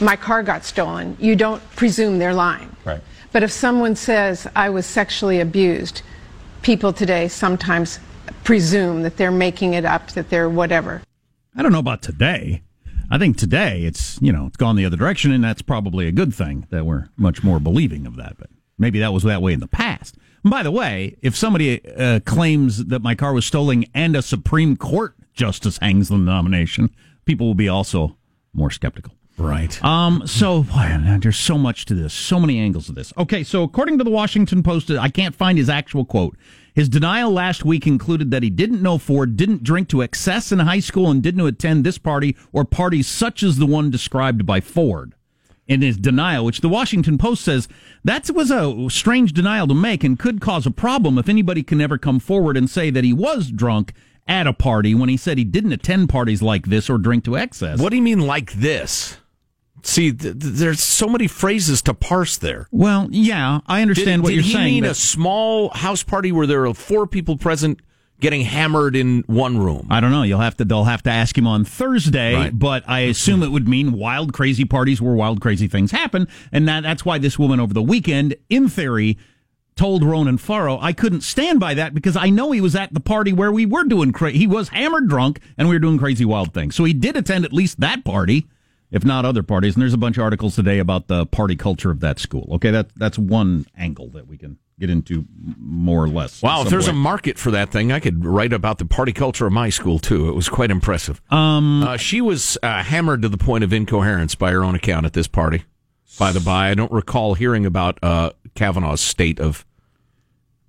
my car got stolen, you don't presume they're lying. Right. But if someone says, I was sexually abused, people today sometimes presume that they're making it up, that they're whatever. I don't know about today. I think today it's, you know, it's gone the other direction, and that's probably a good thing that we're much more believing of that. But maybe that was that way in the past. And by the way, if somebody uh, claims that my car was stolen and a Supreme Court justice hangs the nomination, people will be also more skeptical. Right. Um. So boy, there's so much to this, so many angles of this. Okay. So according to the Washington Post, I can't find his actual quote. His denial last week included that he didn't know Ford, didn't drink to excess in high school, and didn't attend this party or parties such as the one described by Ford. In his denial, which the Washington Post says that was a strange denial to make and could cause a problem if anybody can ever come forward and say that he was drunk at a party when he said he didn't attend parties like this or drink to excess. What do you mean like this? See, th- th- there's so many phrases to parse there. Well, yeah, I understand did, what did you're saying. Did he mean but- a small house party where there are four people present getting hammered in one room? I don't know. You'll have to. They'll have to ask him on Thursday. Right. But I assume it would mean wild, crazy parties where wild, crazy things happen, and that, that's why this woman over the weekend, in theory, told Ronan Farrow, "I couldn't stand by that because I know he was at the party where we were doing cra- he was hammered drunk and we were doing crazy, wild things. So he did attend at least that party." If not other parties, and there's a bunch of articles today about the party culture of that school. Okay, that that's one angle that we can get into more or less. Wow, if there's way. a market for that thing, I could write about the party culture of my school too. It was quite impressive. Um, uh, she was uh, hammered to the point of incoherence by her own account at this party. By the by, I don't recall hearing about uh, Kavanaugh's state of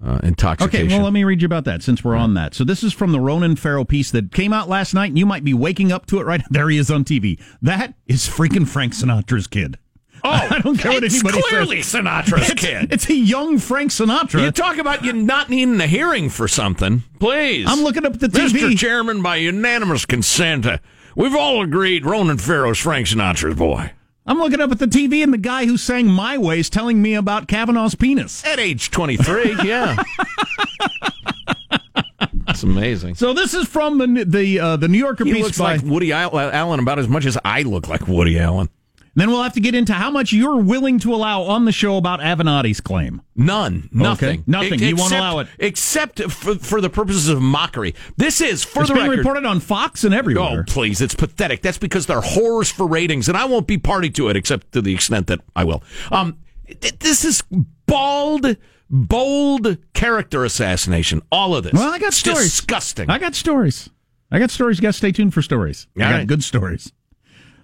uh, intoxication. Okay, well, let me read you about that since we're on that. So, this is from the Ronan Farrow piece that came out last night, and you might be waking up to it right There he is on TV. That is freaking Frank Sinatra's kid. oh, I don't care what it's anybody clearly says. Sinatra's It's, kid. it's a young Frank Sinatra. You talk about you not needing a hearing for something, please. I'm looking up the TV. Mr. Chairman, by unanimous consent, uh, we've all agreed Ronan Farrow's Frank Sinatra's boy. I'm looking up at the TV, and the guy who sang My Way is telling me about Kavanaugh's penis. At age 23, yeah. That's amazing. So, this is from the the uh, the New Yorker He piece looks by. like Woody Allen about as much as I look like Woody Allen. Then we'll have to get into how much you're willing to allow on the show about Avenatti's claim. None. Nothing. Nothing. You won't allow it. Except for, for the purposes of mockery. This is, for It's the being record. reported on Fox and everywhere. Oh, please. It's pathetic. That's because they're whores for ratings, and I won't be party to it except to the extent that I will. Um, th- this is bald, bold character assassination. All of this. Well, I got It's stories. disgusting. I got stories. I got stories. You got to stay tuned for stories. I got right. good stories.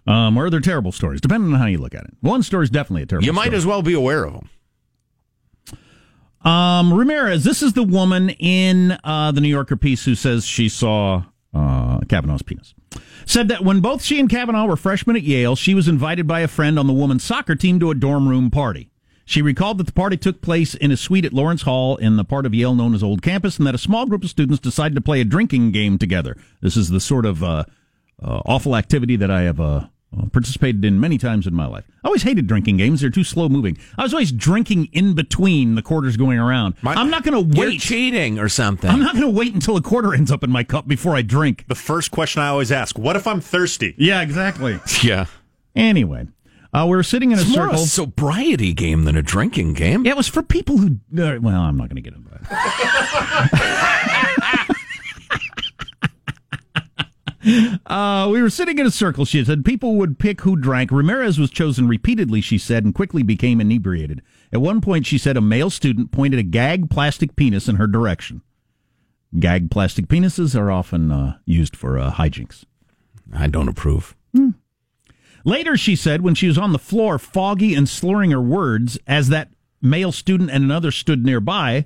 Um, or they're terrible stories, depending on how you look at it. One story is definitely a terrible. you might story. as well be aware of them. Um, Ramirez. This is the woman in uh, the New Yorker piece who says she saw uh, Kavanaugh's penis. Said that when both she and Kavanaugh were freshmen at Yale, she was invited by a friend on the women's soccer team to a dorm room party. She recalled that the party took place in a suite at Lawrance Hall in the part of Yale known as Old Campus, and that a small group of students decided to play a drinking game together. This is the sort of uh, uh, awful activity that I have uh, participated in many times in my life. I always hated drinking games; they're too slow moving. I was always drinking in between the quarters going around. I'm not going to You're wait. cheating or something. I'm not going to wait until a quarter ends up in my cup before I drink. The first question I always ask: What if I'm thirsty? Yeah, exactly. yeah. Anyway, uh, we were sitting in a It's more circle. a sobriety game than a drinking game. Yeah, it was for people who. Uh, well, I'm not going to get into that. uh, we were sitting in a circle. She said people would pick who drank. Ramirez was chosen repeatedly. She said, and quickly became inebriated. At one point, she said a male student pointed a gag plastic penis in her direction. Gag plastic penises are often uh, used for uh, hijinks. I don't approve. Later, she said, when she was on the floor, foggy and slurring her words, as that male student and another stood nearby,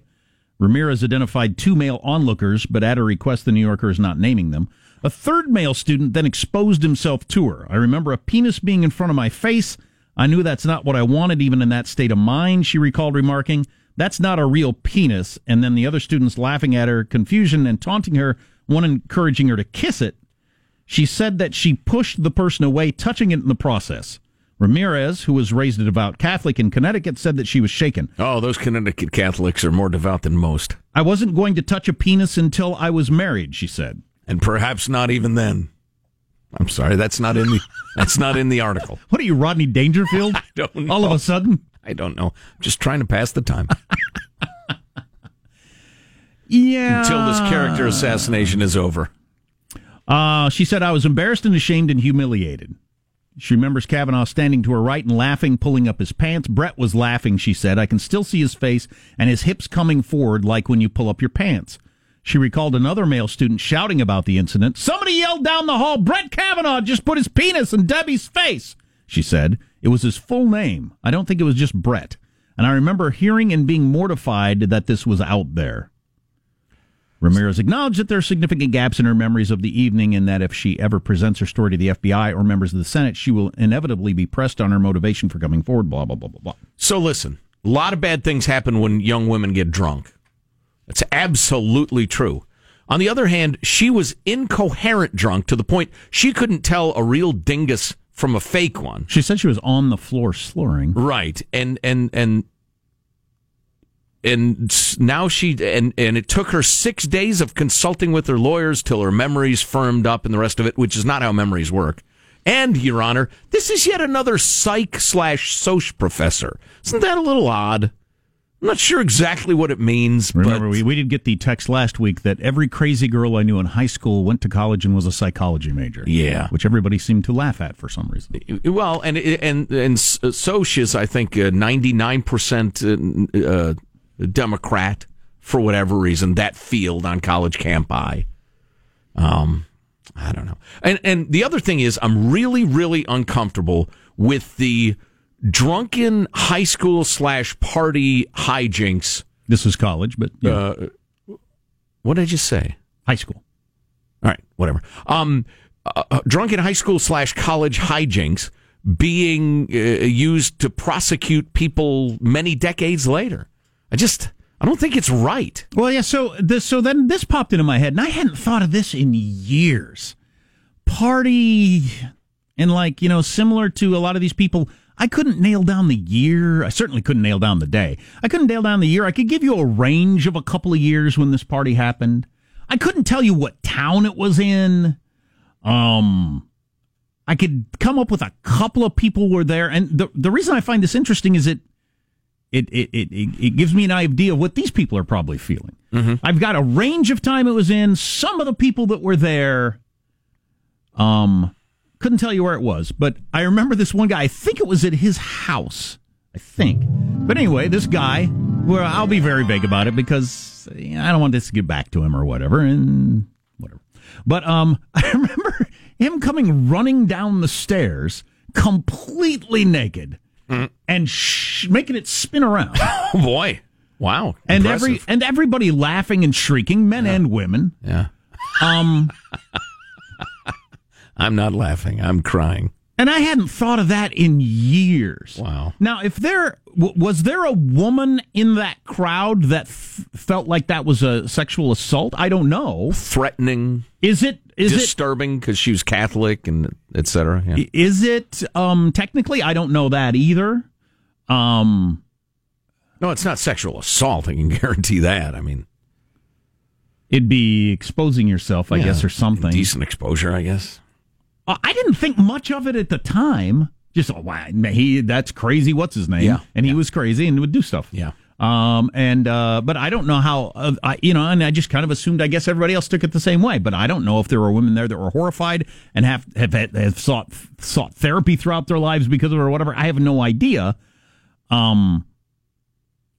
Ramirez identified two male onlookers, but at her request, the New Yorker is not naming them. A third male student then exposed himself to her. I remember a penis being in front of my face. I knew that's not what I wanted, even in that state of mind, she recalled remarking. That's not a real penis. And then the other students laughing at her, confusion and taunting her, one encouraging her to kiss it. She said that she pushed the person away, touching it in the process. Ramirez, who was raised a devout Catholic in Connecticut, said that she was shaken. Oh, those Connecticut Catholics are more devout than most. I wasn't going to touch a penis until I was married, she said. And perhaps not even then. I'm sorry, that's not in the that's not in the article. What are you, Rodney Dangerfield? I don't know. All of a sudden? I don't know. I'm just trying to pass the time Yeah. until this character assassination is over. Uh, she said, I was embarrassed and ashamed and humiliated. She remembers Kavanaugh standing to her right and laughing, pulling up his pants. Brett was laughing, she said. I can still see his face and his hips coming forward like when you pull up your pants. She recalled another male student shouting about the incident. Somebody yelled down the hall, Brett Kavanaugh just put his penis in Debbie's face, she said. It was his full name. I don't think it was just Brett. And I remember hearing and being mortified that this was out there. Ramirez acknowledged that there are significant gaps in her memories of the evening and that if she ever presents her story to the FBI or members of the Senate, she will inevitably be pressed on her motivation for coming forward, blah, blah, blah, blah, blah. So listen, a lot of bad things happen when young women get drunk. That's absolutely true. On the other hand, she was incoherent drunk to the point she couldn't tell a real dingus from a fake one. She said she was on the floor slurring. Right. And and and and now she and and it took her 6 days of consulting with her lawyers till her memories firmed up and the rest of it, which is not how memories work. And, Your Honor, this is yet another psych slash soc professor. Isn't that a little odd? I'm not sure exactly what it means, Remember, but we, we did get the text last week that every crazy girl I knew in high school went to college and was a psychology major. Yeah. Which everybody seemed to laugh at for some reason. well, and and and Soch is, I think, ninety nine percent uh, Democrat for whatever reason. That field on college campi. Um, I don't know. And and the other thing is, I'm really really uncomfortable with the drunken high school slash party hijinks. This was college, but yeah, Uh, what did I just say? high school. All right, whatever. Um, uh, uh, drunken high school slash college hijinks being uh, used to prosecute people many decades later. I just, I don't think it's right. Well, yeah. So this, so then this popped into my head, and I hadn't thought of this in years. Party, and like you know, similar to a lot of these people, I couldn't nail down the year. I certainly couldn't nail down the day. I couldn't nail down the year. I could give you a range of a couple of years when this party happened. I couldn't tell you what town it was in. Um, I could come up with a couple of people were there, and the the reason I find this interesting is it it it it, it, it gives me an idea of what these people are probably feeling. I've got a range of time it was in. Some of the people that were there, um, couldn't tell you where it was, but I remember this one guy. I think it was at his house. I think, but anyway, this guy. Well, I'll be very vague about it because I don't want this to get back to him or whatever, and whatever. But um, I remember him coming running down the stairs completely naked and sh- making it spin around, Oh boy! Wow! and Impressive. every and everybody laughing and shrieking, men and women. yeah. Um, I'm not laughing. I'm crying. and I hadn't thought of that in years. Wow. Now, if there was there a woman in that crowd that f- felt like that was a sexual assault, I don't know. Threatening, Is it is it disturbing because she was Catholic and etc. Yeah. is it um technically I don't know that either. Um No, it's not sexual assault. I can guarantee that. I mean, it'd be exposing yourself, I yeah, guess or something. Decent exposure, I guess. Uh, I didn't think much of it at the time. Just oh, wow, he that's crazy. What's his name? Yeah, and he was crazy and would do stuff. Yeah. Um. And uh. But I don't know how. Uh, I you know. And I just kind of assumed. I guess everybody else took it the same way. But I don't know if there were women there that were horrified and have have have, have sought sought therapy throughout their lives because of it or whatever. I have no idea. Um.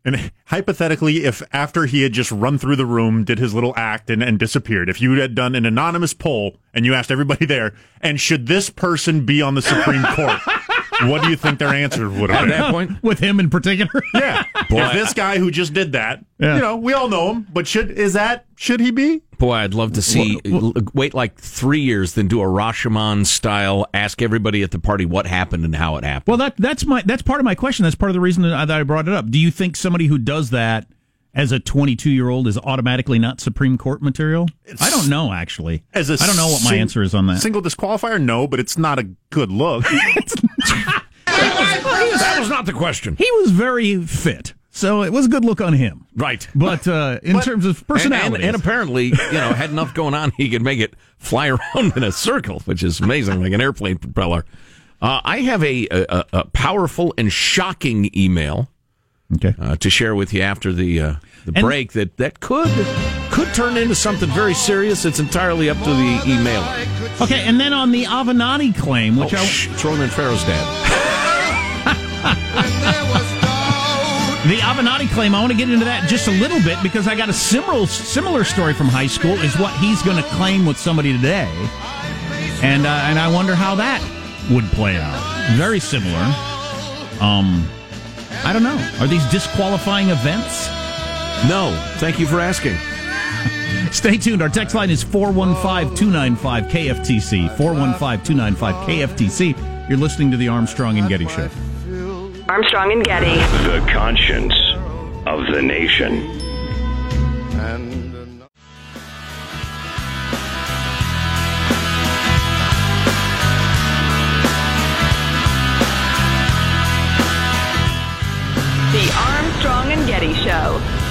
And hypothetically, if after he had just run through the room, did his little act, and, and disappeared, if you had done an anonymous poll and you asked everybody there, and should this person be on the Supreme Court, what do you think their answer would have At been? that point, With him in particular. Yeah, if this guy who just did that, Yeah. you know, we all know him, but should is that should he be? Boy, I'd love to see. l- wait like three years, then do a Rashomon style. Ask everybody at the party what happened and how it happened. Well, that that's my that's part of my question. That's part of the reason that I, that I brought it up. Do you think somebody who does that as a 22 year old is automatically not Supreme Court material? I don't know. Actually, As a I don't know what my sing- answer is on that. Single disqualifier, no, but it's not a good look. that was not the question. he was very fit, So it was a good look on him. Right. But uh, in But- terms of personality, and, and apparently, you know, had enough going on, he could make it fly around in a circle, which is amazing, like an airplane propeller. Uh, I have a, a, a powerful and shocking email okay. uh, to share with you after the uh, the And- break that that could could turn into something very serious. It's entirely up to the emailer. Okay, and then on the Avenatti claim, Oh, which I, shh, it's Ronan Farrow's dad. the Avenatti claim, I want to get into that just a little bit because I got a similar similar story from high school. Is what he's going to claim with somebody today, and uh, and I wonder how that would play out. Very similar. Um, I don't know. Are these disqualifying events? No, thank you for asking. Stay tuned. Our text line is 415 295 KFTC. 415 295 KFTC. You're listening to the Armstrong and Getty Show. Armstrong and Getty. The conscience of the nation. The Armstrong and Getty Show.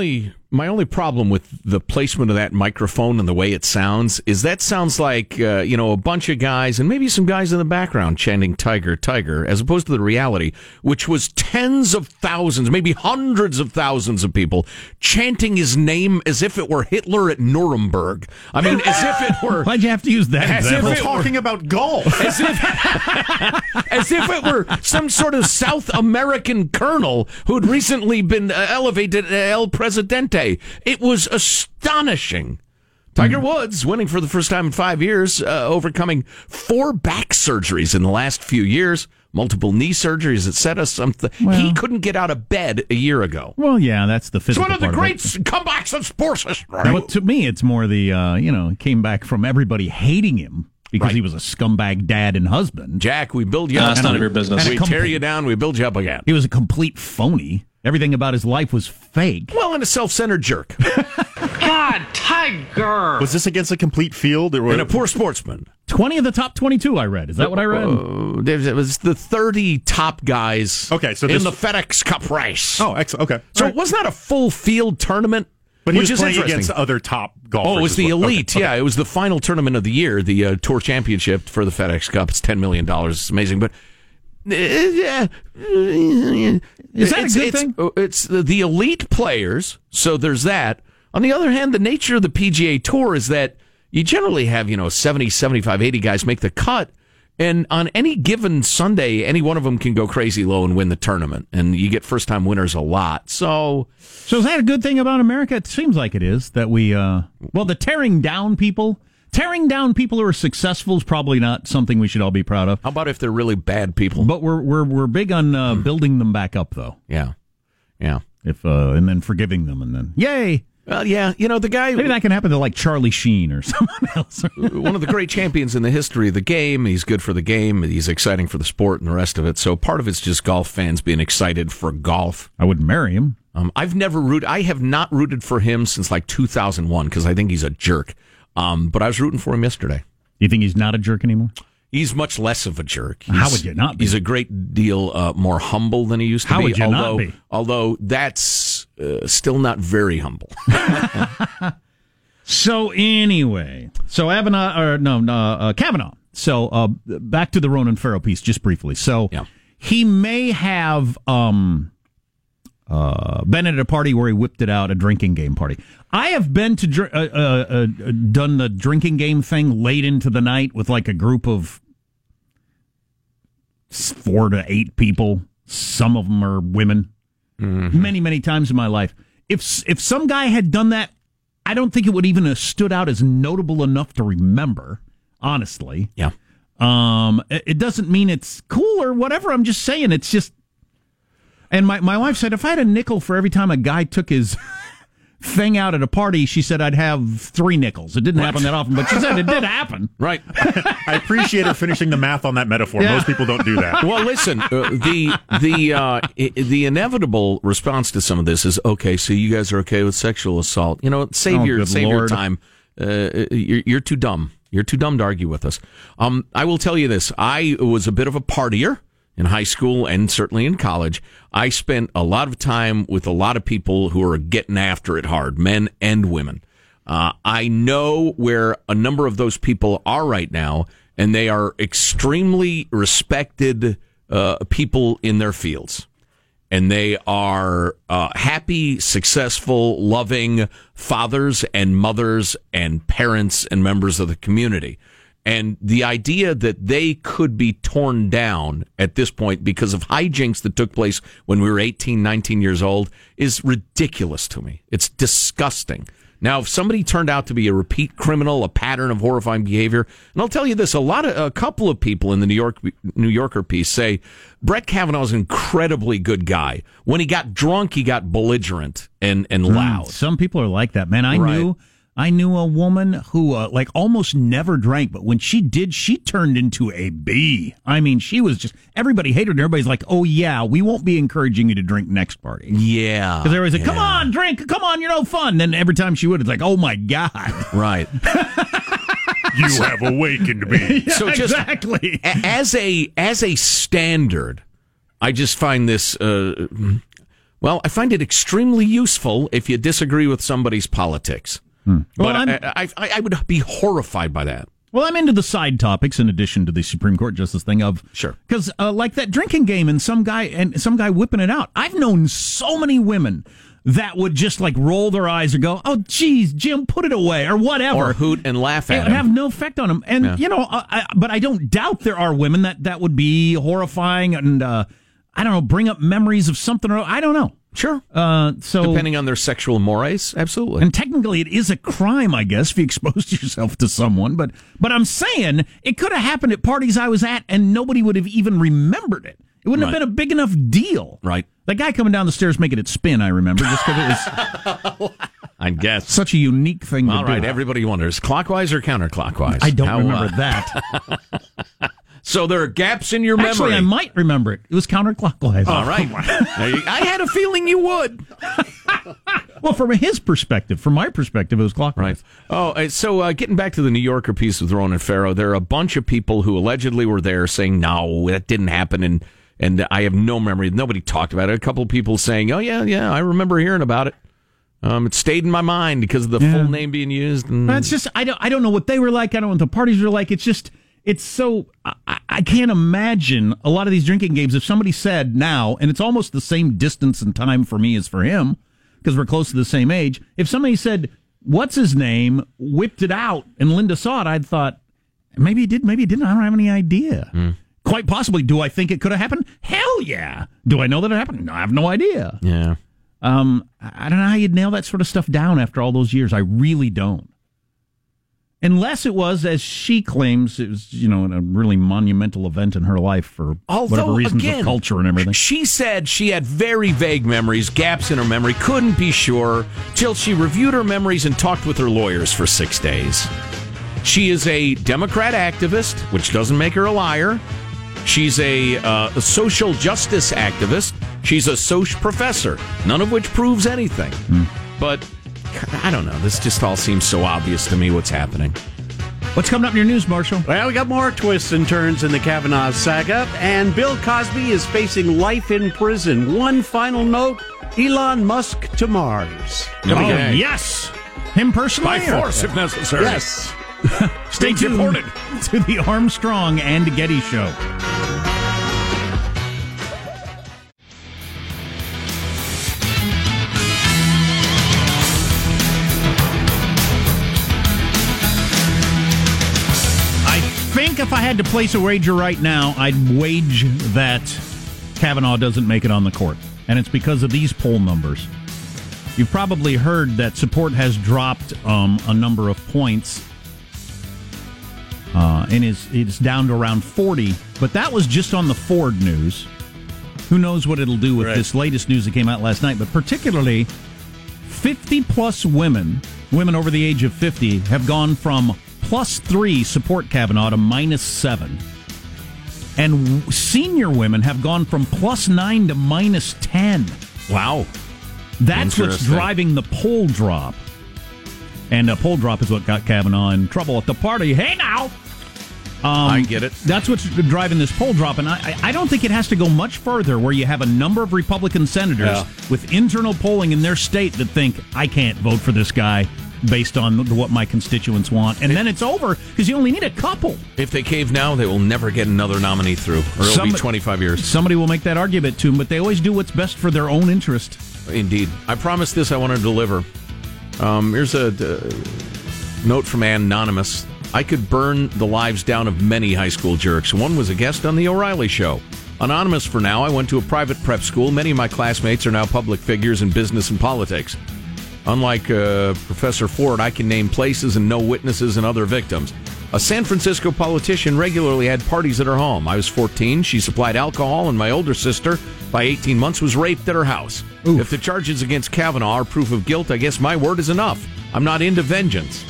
Only my only problem with the placement of that microphone and the way it sounds is that sounds like uh, you know a bunch of guys and maybe some guys in the background chanting "Tiger, Tiger," as opposed to the reality, which was tens of thousands, maybe hundreds of thousands of people chanting his name as if it were Hitler at Nuremberg. I mean, as if it were. Why'd you have to use that As if example? it were- Talking about golf. as if as if it were some sort of South American colonel who'd recently been uh, elevated to El Presidente. It was astonishing. Tiger Woods winning for the first time in five years, uh, overcoming four back surgeries in the last few years, multiple knee surgeries, etc. Something he couldn't get out of bed a year ago. Well, yeah, that's the It's one of the great comebacks of sports history. But to me, it's more the uh, you know came back from everybody hating him because Right. he was a scumbag dad and husband. Jack, we build you No, up. it's none of your business. We And a tear you down, we build you up again. He was a complete phony. Everything about his life was fake. Well, and a self-centered jerk. God, Tiger! Was this against a complete field? Or and a poor sportsman. Twenty of the top twenty-two. I read. Is that what I read? Uh, it was the 30 top guys Okay, so in the FedEx Cup race. oh, excellent. Okay. so All it was not a full field tournament, but he which was is playing against other top golfers. Oh, it was the well. Elite. okay. Yeah, it was the final tournament of the year, the uh, Tour Championship for the FedEx Cup. It's $10 million. It's amazing. But. uh, yeah, Is that a good it's, thing? uh, It's the, the elite players, so there's that. On the other hand, the nature of the PGA Tour is that you generally have, you know, 70, 75, 80 guys make the cut. And on any given Sunday, any one of them can go crazy low and win the tournament. And you get first time winners a lot. So, So is that a good thing about America? It seems like it is that we, uh, well, the tearing down people, tearing down people who are successful is probably not something we should all be proud of. how about if they're really bad people? But we're we're we're big on uh, building them back up, though. Yeah. Yeah. If uh, and then forgiving them, and then yay, Well, yeah. You know, the guy. maybe that can happen to like Charlie Sheen or someone else. one of the great champions in the history of the game. He's good for the game. He's exciting for the sport and the rest of it. So part of it's just golf fans being excited for golf. I wouldn't marry him. Um, I've never rooted. I have not rooted for him since like 2001 because I think he's a jerk. Um, but I was rooting for him yesterday. You think he's not a jerk anymore? He's much less of a jerk. How He's- would you not be? He's a great deal uh, more humble than he used to How be. would you not be? Although that's uh, still not very humble. So anyway, so Avenat or no, no uh, Kavanaugh. So uh, back to the Ronan Farrow piece, just briefly. So Yeah. he may have um, uh, been at a party where he whipped it out, a drinking game party. I have been to dr- uh, uh, uh, done the drinking game thing late into the night with like a group of four to eight people. Some of them are women. Many, many times in my life. If if some guy had done that, I don't think it would even have stood out as notable enough to remember. Honestly, yeah. um, it, it doesn't mean it's cool or whatever. I'm just saying it's just And my, my wife said if I had a nickel for every time a guy took his thing out at a party, she said I'd have three nickels. It didn't happen that often, but she said it did happen. Right. I appreciate her finishing the math on that metaphor. Yeah. Most people don't do that. Well, listen, uh, the the uh, i- the inevitable response to some of this is okay. So you guys are okay with sexual assault? You know, save Oh, your good save your time. Uh, you're, you're too dumb. You're too dumb to argue with us. Um, I will tell you this: I was a bit of a partier in high school and certainly in college. I spent a lot of time with a lot of people who are getting after it hard, men and women. Uh, I know where a number of those people are right now, and they are extremely respected uh, people in their fields. And they are uh, happy, successful, loving fathers and mothers and parents and members of the community. And the idea that they could be torn down at this point because of hijinks that took place when we were 18, 19 years old is ridiculous to me. It's disgusting. Now, if somebody turned out to be a repeat criminal, a pattern of horrifying behavior, and I'll tell you this: a lot of a couple of people in the New York New Yorker piece say Brett Kavanaugh's an incredibly good guy. When he got drunk, he got belligerent and and hmm. loud. Some people are like that, man. I Right. knew I knew a woman who uh, like almost never drank, but when she did, she turned into a bee. I mean, she was just everybody hated her. Everybody's like, "Oh yeah, we won't be encouraging you to drink next party." Yeah, Because everybody's like, "Come on, drink! Come on, you're no fun." Then every time she would, it's like, "Oh my god!" right. You have awakened me. So just exactly. a- as a as a standard, I just find this. Uh, well, I find it extremely useful if you disagree with somebody's politics. But Well, I'm- I, I, I would be horrified by that. Well, I'm into the side topics in addition to the Supreme Court justice thing of Sure. because uh, like that drinking game and some guy and some guy whipping it out. I've known so many women that would just like roll their eyes or go, "Oh, geez, Jim, put it away" or whatever, Or hoot and laugh It at would have no effect on them. And Yeah. you know, uh, I, but I don't doubt there are women that that would be horrifying and uh, I don't know, bring up memories of something or I don't know. Sure. Uh, so Depending on their sexual mores, absolutely. and technically, it is a crime, I guess, if you exposed yourself to someone. But but I'm saying it could have happened at parties I was at, and nobody would have even remembered it. It wouldn't Right. have been a big enough deal. Right. The guy coming down the stairs making it spin, I remember, just because it was I guess. such a unique thing to do. All right, do. everybody wonders clockwise or counterclockwise? I don't How, remember uh, that. So there are gaps in your memory. Actually. I might remember it. It was counterclockwise. All right. I had a feeling you would. Well, from his perspective, from my perspective, it was clockwise. Right. Oh, uh, so uh, getting back to the New Yorker piece with Ronan Farrow, there are a bunch of people who allegedly were there saying, no, that didn't happen. And, and I have no memory. Nobody talked about it. A couple of people saying, oh, yeah, yeah, I remember hearing about it. Um, it stayed in my mind because of the Yeah. full name being used. And, it's just I don't I don't know what they were like. I don't know what the parties were like. It's just it's so I, I- can't imagine a lot of these drinking games. If somebody said now, and it's almost the same distance and time for me as for him because we're close to the same age. If somebody said, "What's his name?" whipped it out, and Linda saw it, I'd thought maybe he did, maybe he didn't. I don't have any idea. Quite possibly. Do I think it could have happened? Hell yeah. Do I know that it happened? No, I have no idea. yeah. Um, I I don't know how you'd nail that sort of stuff down after all those years. I really don't. Unless it was, as she claims, it was, you know, a really monumental event in her life for whatever Although, reasons again, of culture and everything. She said she had very vague memories, gaps in her memory, couldn't be sure till she reviewed her memories and talked with her lawyers for six days. She is a Democrat activist, which doesn't make her a liar. She's a, uh, a social justice activist. She's a social professor, none of which proves anything. But I don't know. This just all seems so obvious to me what's happening. What's coming up in your news, Marshall? Well, we got more twists and turns in the Kavanaugh saga, and Bill Cosby is facing life in prison. One final note Elon Musk to Mars. Oh, Okay. yes. Him personally? By or- force, if necessary. Yes. Stay tuned to the Armstrong and Getty Show. If I had to place a wager right now, I'd wage that Kavanaugh doesn't make it on the court. And it's because of these poll numbers. You've probably heard that support has dropped um, a number of points uh, and is it's down to around 40. But that was just on the Ford news. Who knows what it'll do with Right. this latest news that came out last night? But particularly, 50 plus women, women over the age of 50, have gone from plus three support Kavanaugh to minus seven. And senior women have gone from plus nine to minus 10. Wow. That's what's driving the poll drop. And a poll drop is what got Kavanaugh in trouble at the party. Hey now! Um, I get it. That's what's driving this poll drop, and I, I I don't think it has to go much further. Where you have a number of Republican senators Yeah. with internal polling in their state that think I can't vote for this guy based on what my constituents want, and then it's over because you only need a couple. If they cave now, they will never get another nominee through, or it'll be 25 years. Somebody will make that argument to them, but they always do what's best for their own interest. Indeed. I promise this I want to deliver. Um, here's a uh, note from Anonymous. I could burn the lives down of many high school jerks. One was a guest on The O'Reilly Show. Anonymous for now. I went to a private prep school. Many of my classmates are now public figures in business and politics. Unlike uh, Professor Ford, I can name places and know witnesses and other victims. A San Francisco politician regularly had parties at her home. I was 14. She supplied alcohol, and my older sister, by 18 months, was raped at her house. If the charges against Kavanaugh are proof of guilt, I guess my word is enough. I'm not into vengeance.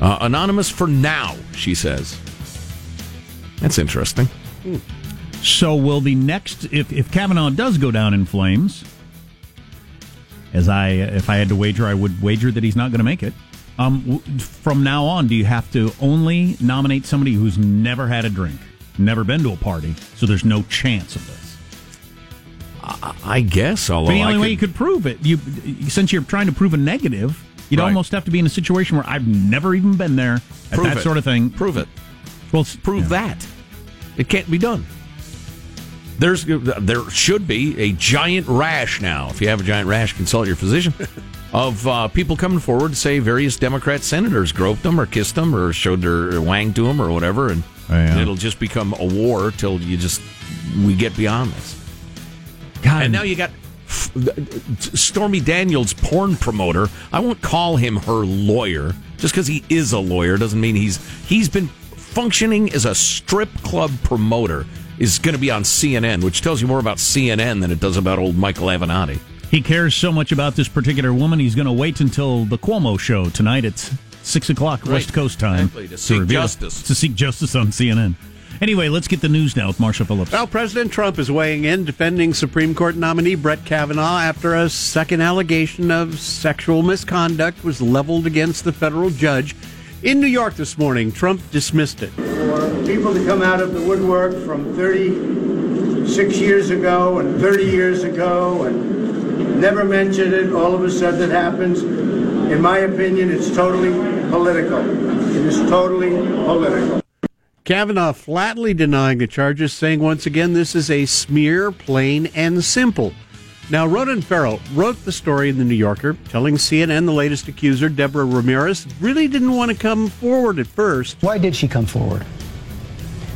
Uh, anonymous for now, she says. That's interesting. So will the next if if Kavanaugh does go down in flames, as I if I had to wager, I would wager that he's not going to make it. Um, w- from now on, do you have to only nominate somebody who's never had a drink, never been to a party, so there's no chance of this? I guess, although But the I only way you could prove it, you since you're trying to prove a negative, you'd Right. almost have to be in a situation where I've never even been there, at Prove that it. sort of thing. Prove it. Well, prove yeah. that. It can't be done. There's there should be a giant rash now. If you have a giant rash, consult your physician. of uh, people coming forward to say various Democrat senators groped them or kissed them or showed their wang to them or whatever, and, Oh, yeah. and it'll just become a war till you just we get beyond this. God, And now you got f- Stormy Daniels, porn promoter. I won't call him her lawyer just because he is a lawyer doesn't mean he's he's been functioning as a strip club promoter. Is going to be on CNN, which tells you more about CNN than it does about old Michael Avenatti. He cares so much about this particular woman, he's going to wait until the Cuomo show tonight at six o'clock West Coast time Exactly, to seek reveal- justice. To seek justice on CNN. Anyway, let's get the news now with Marsha Phillips. Well, President Trump is weighing in, defending Supreme Court nominee Brett Kavanaugh after a second allegation of sexual misconduct was leveled against the federal judge. In New York this morning, Trump dismissed it. for people to come out of the woodwork from 36 years ago and 30 years ago and never mention it. All of a sudden it happens. In my opinion, it's totally political. It is totally political. Kavanaugh flatly denying the charges, saying once again this is a smear, plain and simple. Now, Ronan Farrow wrote the story in The New Yorker, telling CNN the latest accuser, Deborah Ramirez, really didn't want to come forward at first. Why did she come forward?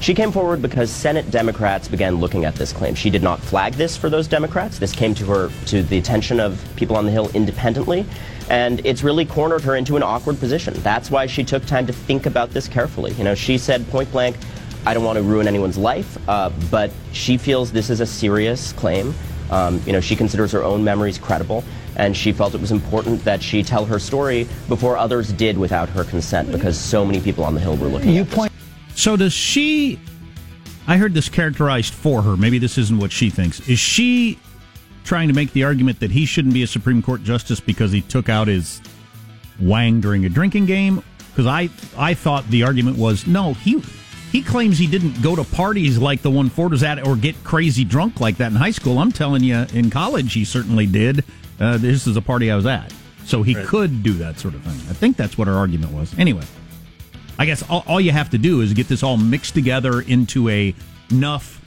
She came forward because Senate Democrats began looking at this claim. She did not flag this for those Democrats. This came to her to the attention of people on the Hill independently, and it's really cornered her into an awkward position. That's why she took time to think about this carefully. You know, she said point blank, "I don't want to ruin anyone's life," uh, but she feels this is a serious claim. Um, you know, she considers her own memories credible, and she felt it was important that she tell her story before others did without her consent, because so many people on the Hill were looking. You point. So does she? I heard this characterized for her. Maybe this isn't what she thinks. Is she trying to make the argument that he shouldn't be a Supreme Court justice because he took out his wang during a drinking game? Because I I thought the argument was no he. He claims he didn't go to parties like the one Ford was at or get crazy drunk like that in high school. I'm telling you, in college, he certainly did. Uh, this is a party I was at. So he could do that sort of thing. I think that's what our argument was. Anyway. I guess all, all you have to do is get this all mixed together into a enough.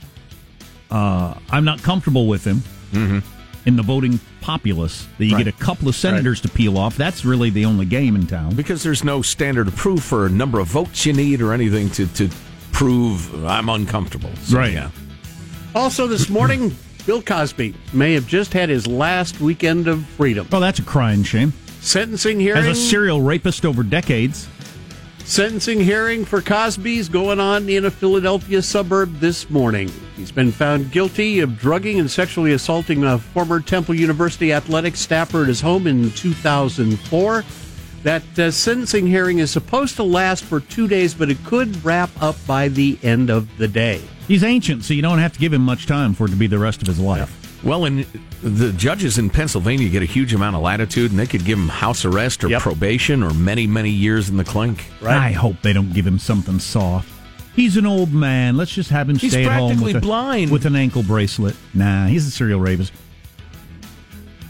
Uh, I'm not comfortable with him in the voting populace that you Right. get a couple of senators to peel off. That's really the only game in town. Because there's no standard of proof for a number of votes you need or anything to, to prove I'm uncomfortable. So, Right. Yeah. Also, this morning, Bill Cosby may have just had his last weekend of freedom. Well, that's a crying shame. Sentencing hearing. As a serial rapist over decades, Sentencing hearing for Cosby's going on in a Philadelphia suburb this morning. He's been found guilty of drugging and sexually assaulting a former Temple University athletic staffer at his home in 2004. That uh, sentencing hearing is supposed to last for two days, but it could wrap up by the end of the day. He's ancient, so you don't have to give him much time for it to be the rest of his life. Well, and the judges in Pennsylvania get a huge amount of latitude, and they could give him house arrest or Yep. probation or many, many years in the clink. Right? I hope they don't give him something soft. He's an old man. Let's just have him He's stay at home practically with, a, blind. with an ankle bracelet. Nah, he's a serial rapist.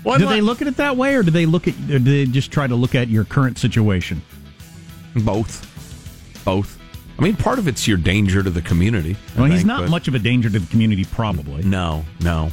Well, do I'd they look at it that way, or do they look at? Or do they just try to look at your current situation? Both. Both. I mean, part of it's your danger to the community. I Well, he's not but- much of a danger to the community, probably. No, no.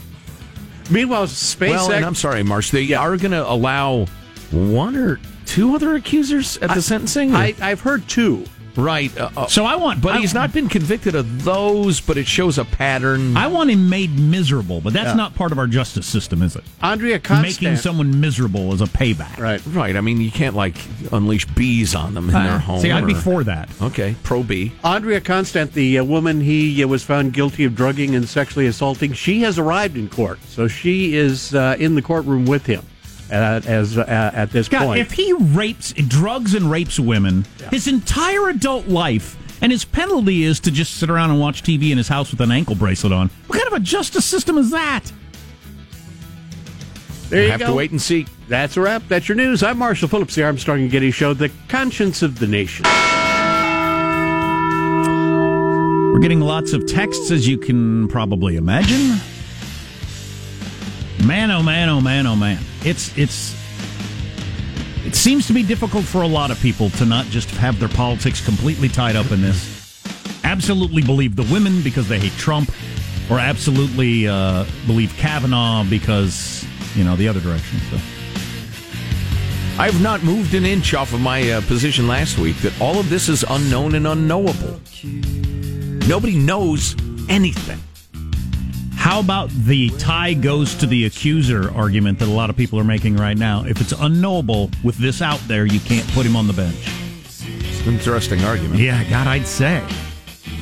Meanwhile, SpaceX. Well, and I'm sorry, Marsh. They are going to allow one or two other accusers at the sentencing. I, I've heard two. Right. Uh, uh, So I want, but I- he's not been convicted of those. But it shows a pattern. I want him made miserable, but that's not part of our justice system, is it? Andrea Constand. Making someone miserable as a payback. Right. right. I mean, you can't like unleash bees on them in their home. Uh, See, I'd be for that. Okay, pro bee. Andrea Constand, the uh, woman he uh, was found guilty of drugging and sexually assaulting, she has arrived in court. So she is uh, in the courtroom with him at, as uh, at this God, point. if he rapes, drugs and rapes women his entire adult life, and his penalty is to just sit around and watch TV in his house with an ankle bracelet on, what kind of a justice system is that? there you have go. to wait and see. That's a wrap. That's your news. I'm Marshall Phillips, the Armstrong and Getty Show, the conscience of the nation. We're getting lots of texts, as you can probably imagine. Man, oh man, oh man, oh man. It's it's it seems to be difficult for a lot of people to not just have their politics completely tied up in this. Absolutely believe the women because they hate Trump, or absolutely uh, believe Kavanaugh because you know the other direction. So I have not moved an inch off of my uh, position last week that all of this is unknown and unknowable. Nobody knows anything. How about the tie goes to the accuser argument that a lot of people are making right now? If it's unknowable with this out there, you can't put him on the bench. Interesting argument. Yeah, God, I'd say.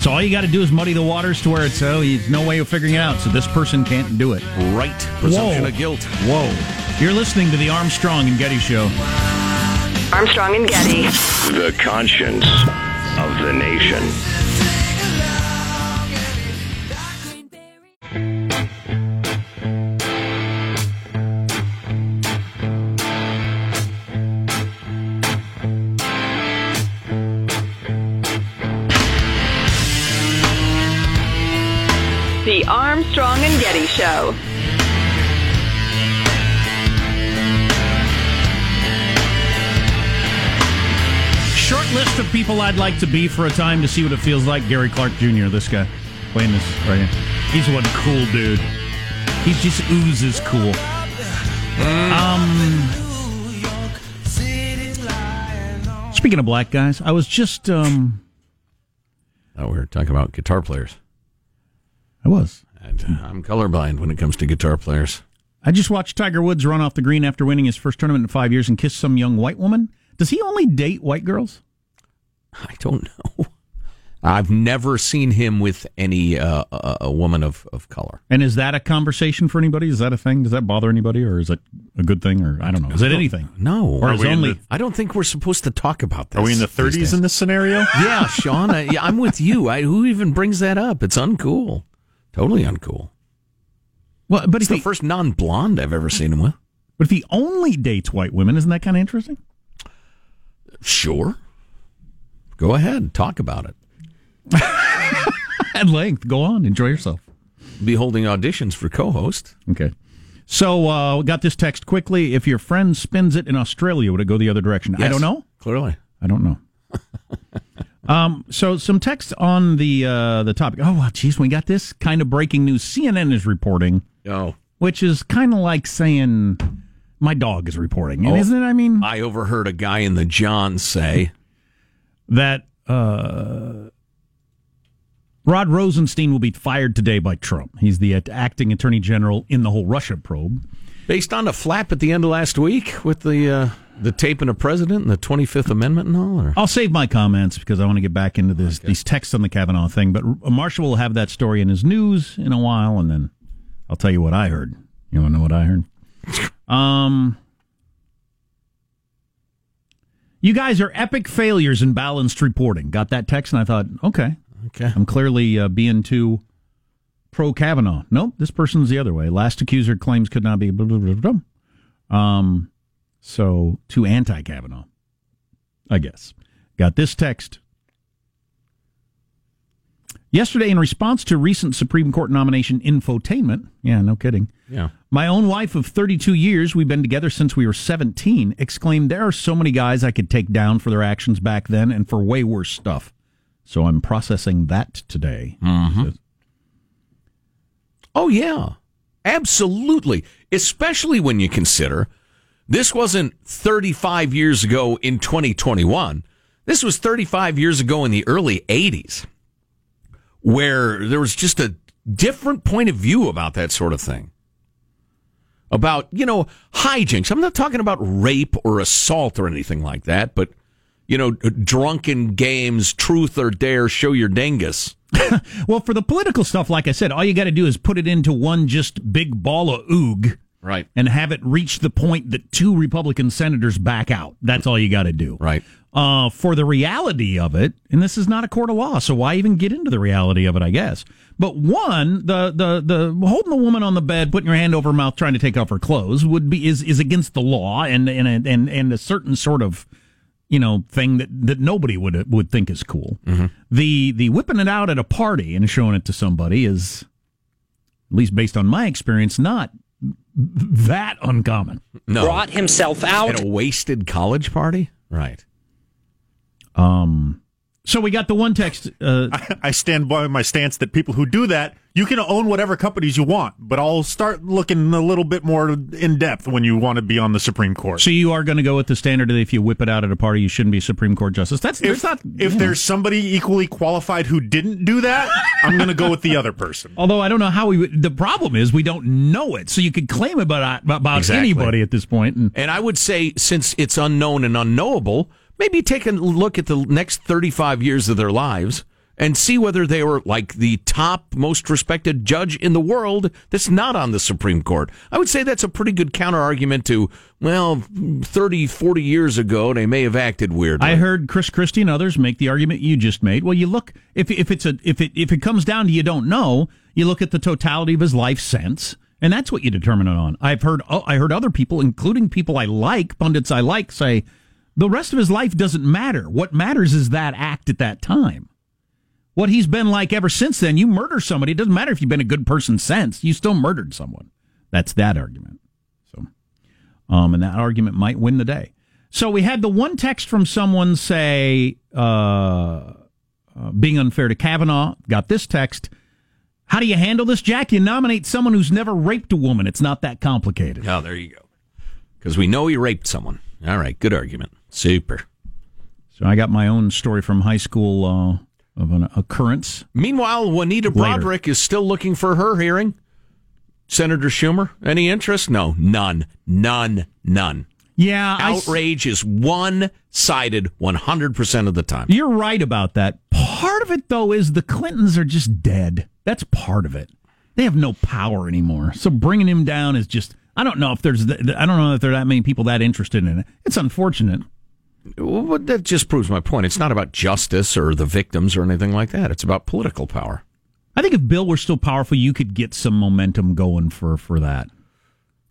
So all you got to do is muddy the waters to where it's oh, there's no way of figuring it out. So this person can't do it. Right. Presumption Whoa. of guilt. Whoa! You're listening to the Armstrong and Getty Show. Armstrong and Getty. The conscience of the nation. The Armstrong and Getty Show. Short list of people I'd like to be for a time to see what it feels like. Gary Clark Jr. This guy playing this right here. He's one cool dude. He just oozes cool. Um. Speaking of black guys, I was just um. Oh, we're talking about guitar players. I was. And I'm colorblind when it comes to guitar players. I just watched Tiger Woods run off the green after winning his first tournament in five years and kiss some young white woman. Does he only date white girls? I don't know. I've never seen him with any uh, a, a woman of, of color. And is that a conversation for anybody? Is that a thing? Does that bother anybody, or is it a good thing, or I don't know? Is it anything? No. Or is only the- I don't think we're supposed to talk about this. Are we in the 30s in this scenario? Yeah, Sean, I, yeah, I'm with you. I, who even brings that up? It's uncool. Totally uncool. well, but It's the he, first non-blonde I've ever seen him with. but if he only dates white women, isn't that kind of interesting? Sure. Go ahead, talk about it. At length, go on, enjoy yourself. Be holding auditions for co-host. Okay. So, uh, got this text quickly. If your friend spins it in Australia, would it go the other direction? I don't know. Clearly. I don't know. um, so some text on the uh, the topic. Oh, geez, we got this kind of breaking news. CNN is reporting, Oh, which is kind of like saying my dog is reporting, and Oh. isn't it? I mean, I overheard a guy in the John say, that uh, Rod Rosenstein will be fired today by Trump. He's the acting attorney general in the whole Russia probe. Based on the flap at the end of last week with the uh, the taping of president and the Twenty Fifth Amendment and all. Or? I'll save my comments because I want to get back into this okay. these texts on the Kavanaugh thing. But Marshall will have that story in his news in a while, and then I'll tell you what I heard. You want to know what I heard? Um, you guys are epic failures in balanced reporting. Got that text, and I thought, okay, okay, I'm clearly uh, being too pro Kavanaugh. Nope, this person's the other way. Last accuser claims could not be. Blah, blah, blah. Um, so too anti Kavanaugh, I guess. Got this text. Yesterday, in response to recent Supreme Court nomination infotainment, yeah, no kidding. Yeah. My own wife of 32 years, we've been together since we were 17, exclaimed, There are so many guys I could take down for their actions back then and for way worse stuff. So I'm processing that today. Mm-hmm. Oh, yeah. Absolutely. Especially when you consider this wasn't 35 years ago in 2021. This was 35 years ago in the early 80s where there was just a different point of view about that sort of thing. About, you know, hijinks. I'm not talking about rape or assault or anything like that, but, you know, drunken games, truth or dare, show your dingus. well, for the political stuff, like I said, all you got to do is put it into one just big ball of oog. Right. And have it reach the point that two Republican senators back out. That's all you got to do. Right. Uh, for the reality of it, and this is not a court of law, so why even get into the reality of it, I guess. But one, the, the, the holding the woman on the bed, putting your hand over her mouth, trying to take off her clothes would be, is, is against the law and, and, and, and a certain sort of, you know, thing that, that nobody would, would think is cool. Mm-hmm. The, the whipping it out at a party and showing it to somebody is, at least based on my experience, not that uncommon. No. Brought himself out at a wasted college party? Right. Um, so we got the one text. Uh, I, I, stand by my stance that people who do that, you can own whatever companies you want, but I'll start looking a little bit more in depth when you want to be on the Supreme Court. So you are going to go with the standard that if you whip it out at a party, you shouldn't be Supreme Court justice. That's if, not. If there's somebody equally qualified who didn't do that, I'm going to go with the other person. Although I don't know how we. The problem is we don't know it, so you could claim about about exactly. anybody at this point. And, and I would say since it's unknown and unknowable maybe take a look at the next 35 years of their lives and see whether they were like the top most respected judge in the world that's not on the Supreme Court. I would say that's a pretty good counter argument to, well, 30, 40 years ago, they may have acted weirdly. I heard Chris Christie and others make the argument you just made. Well, you look, if, if it's a, if it, if it comes down to you don't know, you look at the totality of his life sense. And that's what you determine it on. I've heard, oh, I heard other people, including people I like, pundits I like, say, the rest of his life doesn't matter. What matters is that act at that time. What he's been like ever since then, you murder somebody, it doesn't matter if you've been a good person since, you still murdered someone. That's that argument. So, um, and that argument might win the day. So we had the one text from someone say, uh, uh, being unfair to Kavanaugh. Got this text. How do you handle this, Jack? You nominate someone who's never raped a woman. It's not that complicated. Oh, there you go. Because we know he raped someone. All right, good argument. Super. So I got my own story from high school uh, of an occurrence. Meanwhile, Juanita Broaddrick is still looking for her hearing. Senator Schumer, any interest? No, none, none, none. Yeah, outrage is one sided 100% of the time. You're right about that. Part of it, though, is the Clintons are just dead. That's part of it. They have no power anymore. So bringing him down is just I don't know if there's I don't know if there are that many people that interested in it. It's unfortunate. Well, that just proves my point. It's not about justice or the victims or anything like that. It's about political power. I think if Bill were still powerful, you could get some momentum going for for that.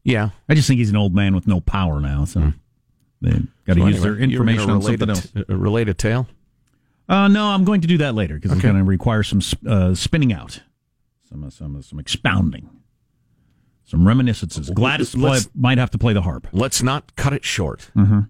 Yeah, I just think he's an old man with no power now, so mm. they got to so use anyway, their information on something a, else. A relate a tale? Uh, no, I'm going to do that later because okay. it's going to require some uh, spinning out, some some some expounding. Some reminiscences. Gladys play, might have to play the harp. Let's not cut it short. Mm-hmm.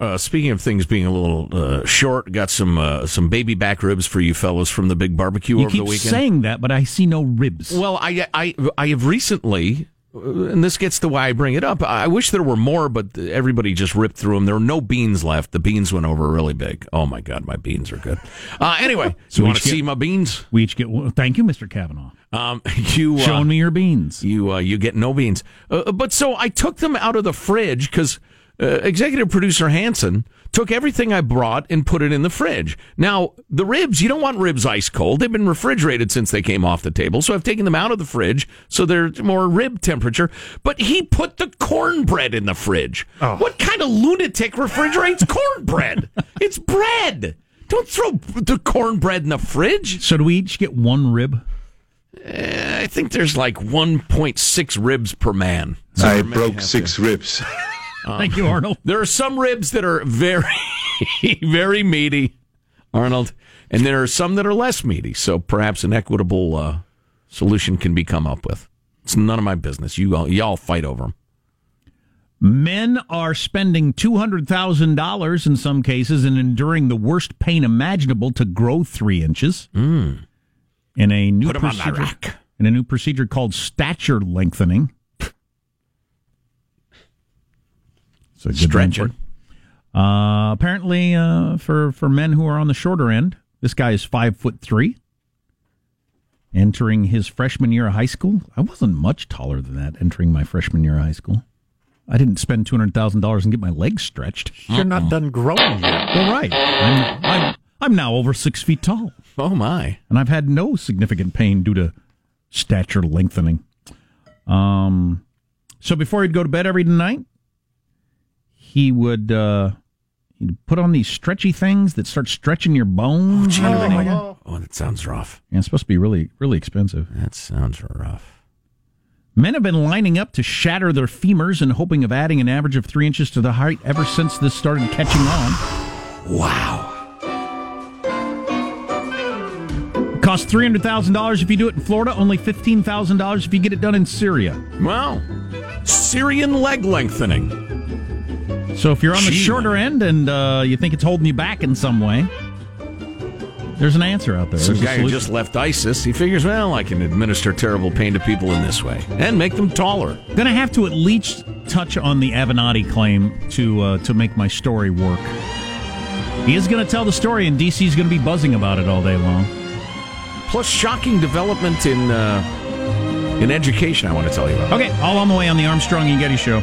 Uh, speaking of things being a little uh, short, got some uh, some baby back ribs for you fellows from the big barbecue you over the weekend. saying that, but I see no ribs. Well, I I I have recently, uh, and this gets to why I bring it up. I wish there were more, but everybody just ripped through them. There were no beans left. The beans went over really big. Oh my god, my beans are good. Uh, anyway, so you want to see my beans? We each get. Well, thank you, Mr. Kavanaugh. Um, you uh, Showing me your beans. You uh, you get no beans. Uh, but so I took them out of the fridge because uh, executive producer Hanson took everything I brought and put it in the fridge. Now the ribs, you don't want ribs ice cold. They've been refrigerated since they came off the table, so I've taken them out of the fridge so they're more rib temperature. But he put the cornbread in the fridge. What kind of lunatic refrigerates cornbread? it's bread. Don't throw the cornbread in the fridge. So do we each get one rib? Uh, I think there's like 1.6 ribs per man. I broke have six ribs. Thank you, Arnold. There are some ribs that are very, very meaty, Arnold, and there are some that are less meaty. So perhaps an equitable uh, solution can be come up with. It's none of my business. You all, y'all fight over them. Men are spending $200,000 in some cases and enduring the worst pain imaginable to grow three inches. In a new Put procedure, in a new procedure called stature lengthening. It's a good name Stretching. Uh, apparently, uh, for for men who are on the shorter end, this guy is five foot three. Entering his freshman year of high school, I wasn't much taller than that. Entering my freshman year of high school, I didn't spend two hundred thousand dollars and get my legs stretched. You're not done growing yet. Well, right, I'm, I'm I'm now over six feet tall, Oh my! and I've had no significant pain due to stature lengthening. Um, so before he'd go to bed every night, he would uh, he'd put on these stretchy things that start stretching your bones. and everything like that. Oh, that sounds rough. Yeah, it's supposed to be really really expensive. That sounds rough. Men have been lining up to shatter their femurs in hoping of adding an average of three inches to the height ever since this started catching on. Wow. Costs three hundred thousand dollars if you do it in Florida. Only fifteen thousand dollars if you get it done in Syria. Wow. Syrian leg lengthening. So if you're on the Gee. shorter end and uh, you think it's holding you back in some way, there's an answer out there. Some There's guy who just left ISIS, he figures, well, I can administer terrible pain to people in this way and make them taller. Gonna have to at least touch on the Avenatti claim to uh, to make my story work. He is gonna tell the story, and DC's gonna be buzzing about it all day long. Plus, shocking development in uh, in education. I want to tell you about. Okay, all on the way on the Armstrong and Getty Show.